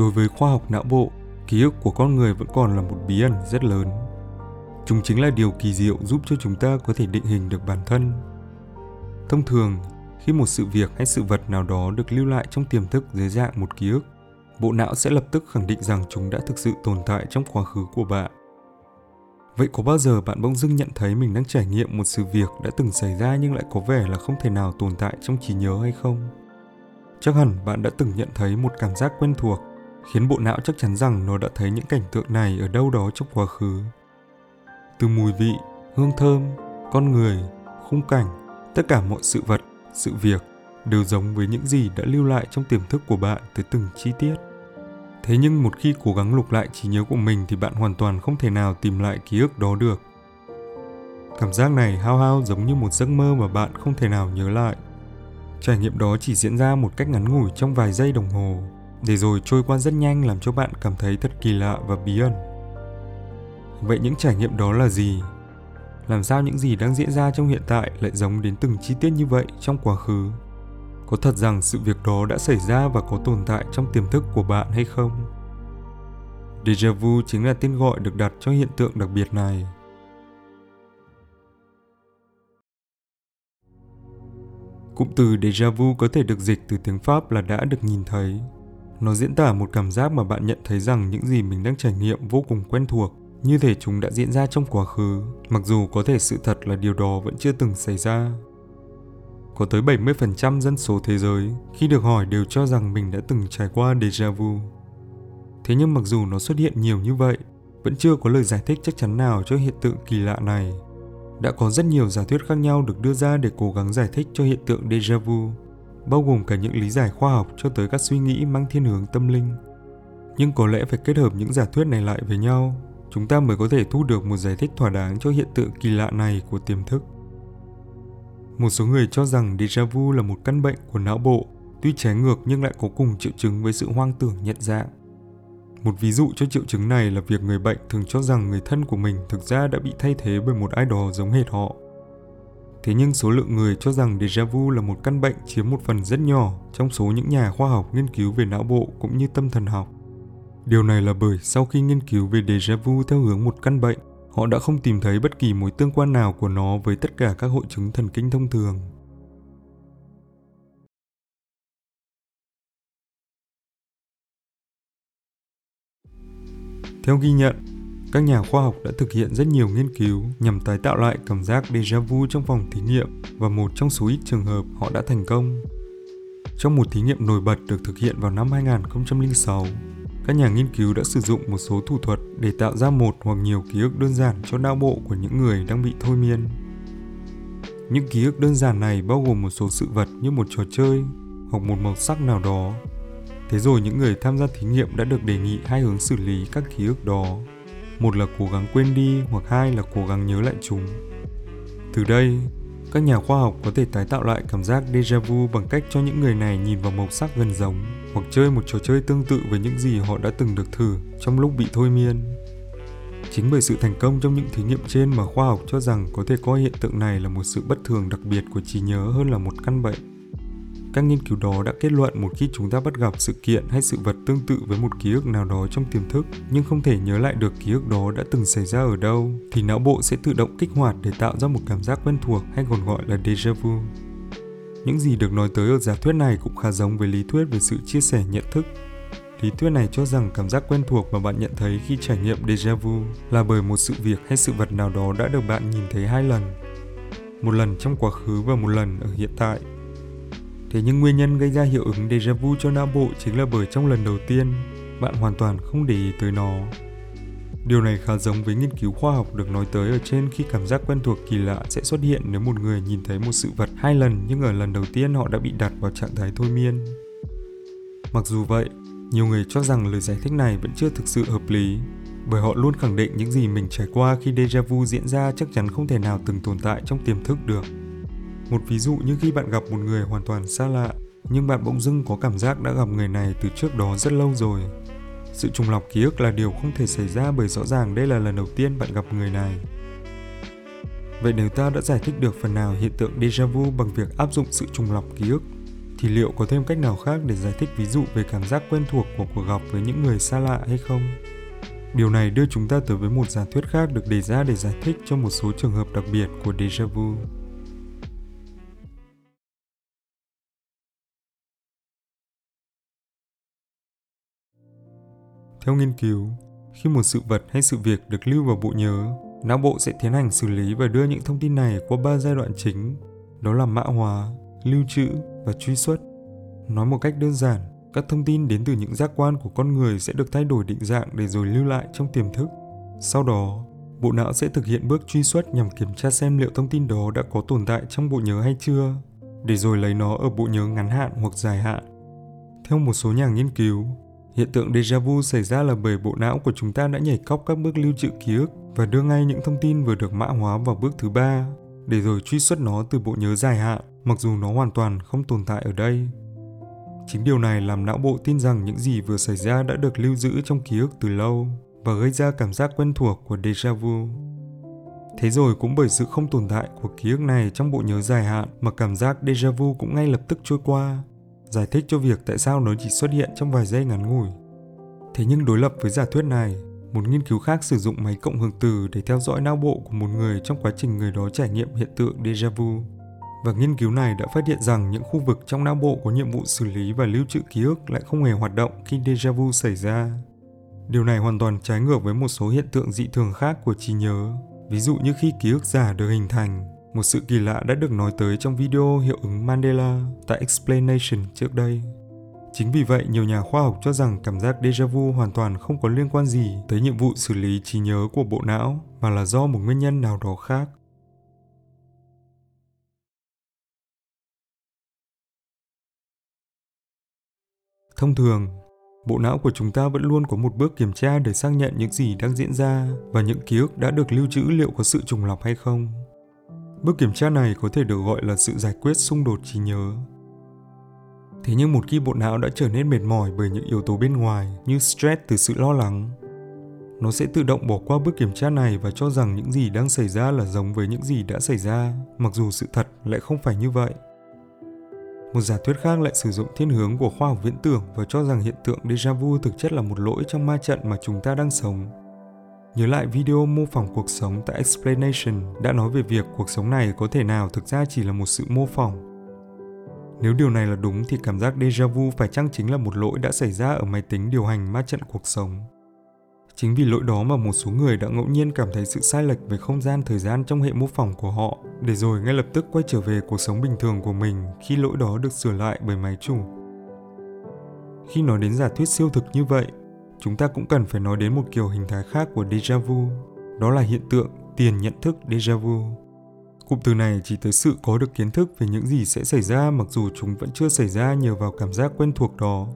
Đối với khoa học não bộ, ký ức của con người vẫn còn là một bí ẩn rất lớn. Chúng chính là điều kỳ diệu giúp cho chúng ta có thể định hình được bản thân. Thông thường, khi một sự việc hay sự vật nào đó được lưu lại trong tiềm thức dưới dạng một ký ức, bộ não sẽ lập tức khẳng định rằng chúng đã thực sự tồn tại trong quá khứ của bạn. Vậy có bao giờ bạn bỗng dưng nhận thấy mình đang trải nghiệm một sự việc đã từng xảy ra nhưng lại có vẻ là không thể nào tồn tại trong trí nhớ hay không? Chắc hẳn bạn đã từng nhận thấy một cảm giác quen thuộc, khiến bộ não chắc chắn rằng nó đã thấy những cảnh tượng này ở đâu đó trong quá khứ. Từ mùi vị, hương thơm, con người, khung cảnh, tất cả mọi sự vật, sự việc đều giống với những gì đã lưu lại trong tiềm thức của bạn tới từng chi tiết. Thế nhưng một khi cố gắng lục lại trí nhớ của mình thì bạn hoàn toàn không thể nào tìm lại ký ức đó được. Cảm giác này hao hao giống như một giấc mơ mà bạn không thể nào nhớ lại. Trải nghiệm đó chỉ diễn ra một cách ngắn ngủi trong vài giây đồng hồ, để rồi trôi qua rất nhanh làm cho bạn cảm thấy thật kỳ lạ và bí ẩn. Vậy những trải nghiệm đó là gì? Làm sao những gì đang diễn ra trong hiện tại lại giống đến từng chi tiết như vậy trong quá khứ? có thật rằng sự việc đó đã xảy ra và có tồn tại trong tiềm thức của bạn hay không deja vu chính là tên gọi được đặt cho hiện tượng đặc biệt này Cụm từ déjà vu có thể được dịch từ tiếng Pháp là đã được nhìn thấy. Nó diễn tả một cảm giác mà bạn nhận thấy rằng những gì mình đang trải nghiệm vô cùng quen thuộc, như thể chúng đã diễn ra trong quá khứ, mặc dù có thể sự thật là điều đó vẫn chưa từng xảy ra có tới 70% dân số thế giới khi được hỏi đều cho rằng mình đã từng trải qua déjà vu. Thế nhưng mặc dù nó xuất hiện nhiều như vậy, vẫn chưa có lời giải thích chắc chắn nào cho hiện tượng kỳ lạ này. Đã có rất nhiều giả thuyết khác nhau được đưa ra để cố gắng giải thích cho hiện tượng déjà vu, bao gồm cả những lý giải khoa học cho tới các suy nghĩ mang thiên hướng tâm linh. Nhưng có lẽ phải kết hợp những giả thuyết này lại với nhau, chúng ta mới có thể thu được một giải thích thỏa đáng cho hiện tượng kỳ lạ này của tiềm thức. Một số người cho rằng déjà vu là một căn bệnh của não bộ, tuy trái ngược nhưng lại có cùng triệu chứng với sự hoang tưởng nhận dạng. Một ví dụ cho triệu chứng này là việc người bệnh thường cho rằng người thân của mình thực ra đã bị thay thế bởi một ai đó giống hệt họ. Thế nhưng số lượng người cho rằng déjà vu là một căn bệnh chiếm một phần rất nhỏ trong số những nhà khoa học nghiên cứu về não bộ cũng như tâm thần học. Điều này là bởi sau khi nghiên cứu về déjà vu theo hướng một căn bệnh, họ đã không tìm thấy bất kỳ mối tương quan nào của nó với tất cả các hội chứng thần kinh thông thường. Theo ghi nhận, các nhà khoa học đã thực hiện rất nhiều nghiên cứu nhằm tái tạo lại cảm giác déjà vu trong phòng thí nghiệm và một trong số ít trường hợp họ đã thành công. Trong một thí nghiệm nổi bật được thực hiện vào năm 2006, các nhà nghiên cứu đã sử dụng một số thủ thuật để tạo ra một hoặc nhiều ký ức đơn giản cho não bộ của những người đang bị thôi miên. Những ký ức đơn giản này bao gồm một số sự vật như một trò chơi hoặc một màu sắc nào đó. Thế rồi những người tham gia thí nghiệm đã được đề nghị hai hướng xử lý các ký ức đó. Một là cố gắng quên đi hoặc hai là cố gắng nhớ lại chúng. Từ đây, các nhà khoa học có thể tái tạo lại cảm giác déjà vu bằng cách cho những người này nhìn vào màu sắc gần giống hoặc chơi một trò chơi tương tự với những gì họ đã từng được thử trong lúc bị thôi miên. Chính bởi sự thành công trong những thí nghiệm trên mà khoa học cho rằng có thể coi hiện tượng này là một sự bất thường đặc biệt của trí nhớ hơn là một căn bệnh. Các nghiên cứu đó đã kết luận một khi chúng ta bắt gặp sự kiện hay sự vật tương tự với một ký ức nào đó trong tiềm thức, nhưng không thể nhớ lại được ký ức đó đã từng xảy ra ở đâu, thì não bộ sẽ tự động kích hoạt để tạo ra một cảm giác quen thuộc hay còn gọi là déjà vu. Những gì được nói tới ở giả thuyết này cũng khá giống với lý thuyết về sự chia sẻ nhận thức. Lý thuyết này cho rằng cảm giác quen thuộc mà bạn nhận thấy khi trải nghiệm déjà vu là bởi một sự việc hay sự vật nào đó đã được bạn nhìn thấy hai lần. Một lần trong quá khứ và một lần ở hiện tại Thế nhưng nguyên nhân gây ra hiệu ứng déjà vu cho não bộ chính là bởi trong lần đầu tiên, bạn hoàn toàn không để ý tới nó. Điều này khá giống với nghiên cứu khoa học được nói tới ở trên khi cảm giác quen thuộc kỳ lạ sẽ xuất hiện nếu một người nhìn thấy một sự vật hai lần nhưng ở lần đầu tiên họ đã bị đặt vào trạng thái thôi miên. Mặc dù vậy, nhiều người cho rằng lời giải thích này vẫn chưa thực sự hợp lý, bởi họ luôn khẳng định những gì mình trải qua khi déjà vu diễn ra chắc chắn không thể nào từng tồn tại trong tiềm thức được. Một ví dụ như khi bạn gặp một người hoàn toàn xa lạ, nhưng bạn bỗng dưng có cảm giác đã gặp người này từ trước đó rất lâu rồi. Sự trùng lọc ký ức là điều không thể xảy ra bởi rõ ràng đây là lần đầu tiên bạn gặp người này. Vậy nếu ta đã giải thích được phần nào hiện tượng déjà vu bằng việc áp dụng sự trùng lọc ký ức, thì liệu có thêm cách nào khác để giải thích ví dụ về cảm giác quen thuộc của cuộc gặp với những người xa lạ hay không? Điều này đưa chúng ta tới với một giả thuyết khác được đề ra để giải thích cho một số trường hợp đặc biệt của déjà vu. Theo nghiên cứu, khi một sự vật hay sự việc được lưu vào bộ nhớ, não bộ sẽ tiến hành xử lý và đưa những thông tin này qua ba giai đoạn chính, đó là mã hóa, lưu trữ và truy xuất. Nói một cách đơn giản, các thông tin đến từ những giác quan của con người sẽ được thay đổi định dạng để rồi lưu lại trong tiềm thức. Sau đó, bộ não sẽ thực hiện bước truy xuất nhằm kiểm tra xem liệu thông tin đó đã có tồn tại trong bộ nhớ hay chưa, để rồi lấy nó ở bộ nhớ ngắn hạn hoặc dài hạn. Theo một số nhà nghiên cứu, hiện tượng déjà vu xảy ra là bởi bộ não của chúng ta đã nhảy cóc các bước lưu trữ ký ức và đưa ngay những thông tin vừa được mã hóa vào bước thứ ba, để rồi truy xuất nó từ bộ nhớ dài hạn, mặc dù nó hoàn toàn không tồn tại ở đây. Chính điều này làm não bộ tin rằng những gì vừa xảy ra đã được lưu giữ trong ký ức từ lâu và gây ra cảm giác quen thuộc của déjà vu. Thế rồi cũng bởi sự không tồn tại của ký ức này trong bộ nhớ dài hạn mà cảm giác déjà vu cũng ngay lập tức trôi qua, giải thích cho việc tại sao nó chỉ xuất hiện trong vài giây ngắn ngủi. Thế nhưng đối lập với giả thuyết này, một nghiên cứu khác sử dụng máy cộng hưởng từ để theo dõi não bộ của một người trong quá trình người đó trải nghiệm hiện tượng déjà vu và nghiên cứu này đã phát hiện rằng những khu vực trong não bộ có nhiệm vụ xử lý và lưu trữ ký ức lại không hề hoạt động khi déjà vu xảy ra. Điều này hoàn toàn trái ngược với một số hiện tượng dị thường khác của trí nhớ. Ví dụ như khi ký ức giả được hình thành, một sự kỳ lạ đã được nói tới trong video hiệu ứng Mandela tại Explanation trước đây. Chính vì vậy, nhiều nhà khoa học cho rằng cảm giác déjà vu hoàn toàn không có liên quan gì tới nhiệm vụ xử lý trí nhớ của bộ não, mà là do một nguyên nhân nào đó khác. Thông thường, bộ não của chúng ta vẫn luôn có một bước kiểm tra để xác nhận những gì đang diễn ra và những ký ức đã được lưu trữ liệu có sự trùng lặp hay không. Bước kiểm tra này có thể được gọi là sự giải quyết xung đột trí nhớ. Thế nhưng một khi bộ não đã trở nên mệt mỏi bởi những yếu tố bên ngoài như stress từ sự lo lắng, nó sẽ tự động bỏ qua bước kiểm tra này và cho rằng những gì đang xảy ra là giống với những gì đã xảy ra, mặc dù sự thật lại không phải như vậy. Một giả thuyết khác lại sử dụng thiên hướng của khoa học viễn tưởng và cho rằng hiện tượng déjà vu thực chất là một lỗi trong ma trận mà chúng ta đang sống. Nhớ lại video mô phỏng cuộc sống tại Explanation đã nói về việc cuộc sống này có thể nào thực ra chỉ là một sự mô phỏng. Nếu điều này là đúng thì cảm giác déjà vu phải chăng chính là một lỗi đã xảy ra ở máy tính điều hành ma trận cuộc sống. Chính vì lỗi đó mà một số người đã ngẫu nhiên cảm thấy sự sai lệch về không gian thời gian trong hệ mô phỏng của họ, để rồi ngay lập tức quay trở về cuộc sống bình thường của mình khi lỗi đó được sửa lại bởi máy chủ. Khi nói đến giả thuyết siêu thực như vậy, chúng ta cũng cần phải nói đến một kiểu hình thái khác của déjà vu, đó là hiện tượng tiền nhận thức déjà vu. Cụm từ này chỉ tới sự có được kiến thức về những gì sẽ xảy ra mặc dù chúng vẫn chưa xảy ra nhờ vào cảm giác quen thuộc đó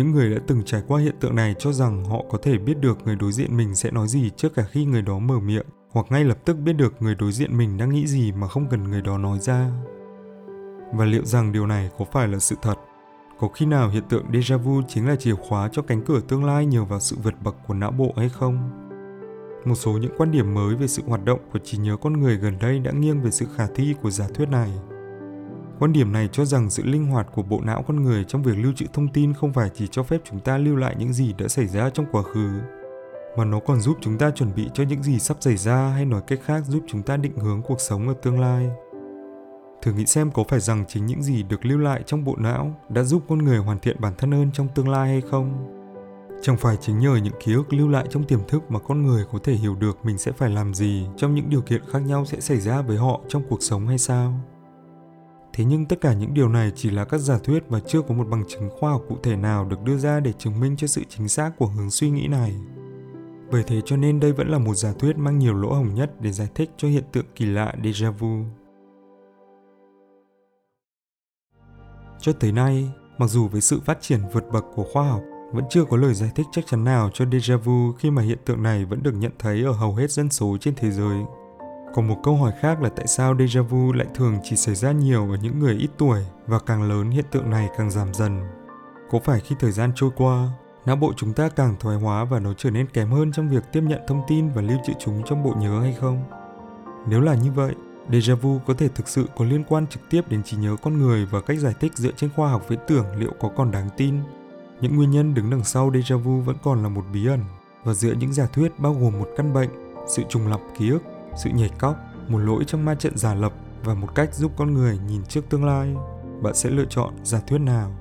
những người đã từng trải qua hiện tượng này cho rằng họ có thể biết được người đối diện mình sẽ nói gì trước cả khi người đó mở miệng, hoặc ngay lập tức biết được người đối diện mình đang nghĩ gì mà không cần người đó nói ra. Và liệu rằng điều này có phải là sự thật? Có khi nào hiện tượng déjà vu chính là chìa khóa cho cánh cửa tương lai nhờ vào sự vượt bậc của não bộ hay không? Một số những quan điểm mới về sự hoạt động của trí nhớ con người gần đây đã nghiêng về sự khả thi của giả thuyết này. Quan điểm này cho rằng sự linh hoạt của bộ não con người trong việc lưu trữ thông tin không phải chỉ cho phép chúng ta lưu lại những gì đã xảy ra trong quá khứ, mà nó còn giúp chúng ta chuẩn bị cho những gì sắp xảy ra hay nói cách khác giúp chúng ta định hướng cuộc sống ở tương lai. Thử nghĩ xem có phải rằng chính những gì được lưu lại trong bộ não đã giúp con người hoàn thiện bản thân hơn trong tương lai hay không? Chẳng phải chính nhờ những ký ức lưu lại trong tiềm thức mà con người có thể hiểu được mình sẽ phải làm gì trong những điều kiện khác nhau sẽ xảy ra với họ trong cuộc sống hay sao? Thế nhưng tất cả những điều này chỉ là các giả thuyết và chưa có một bằng chứng khoa học cụ thể nào được đưa ra để chứng minh cho sự chính xác của hướng suy nghĩ này. Bởi thế cho nên đây vẫn là một giả thuyết mang nhiều lỗ hổng nhất để giải thích cho hiện tượng kỳ lạ déjà vu. Cho tới nay, mặc dù với sự phát triển vượt bậc của khoa học, vẫn chưa có lời giải thích chắc chắn nào cho déjà vu khi mà hiện tượng này vẫn được nhận thấy ở hầu hết dân số trên thế giới. Còn một câu hỏi khác là tại sao déjà vu lại thường chỉ xảy ra nhiều ở những người ít tuổi và càng lớn hiện tượng này càng giảm dần. Có phải khi thời gian trôi qua, não bộ chúng ta càng thoái hóa và nó trở nên kém hơn trong việc tiếp nhận thông tin và lưu trữ chúng trong bộ nhớ hay không? Nếu là như vậy, Deja vu có thể thực sự có liên quan trực tiếp đến trí nhớ con người và cách giải thích dựa trên khoa học viễn tưởng liệu có còn đáng tin. Những nguyên nhân đứng đằng sau deja vu vẫn còn là một bí ẩn và giữa những giả thuyết bao gồm một căn bệnh, sự trùng lập ký ức, sự nhảy cóc, một lỗi trong ma trận giả lập và một cách giúp con người nhìn trước tương lai. Bạn sẽ lựa chọn giả thuyết nào?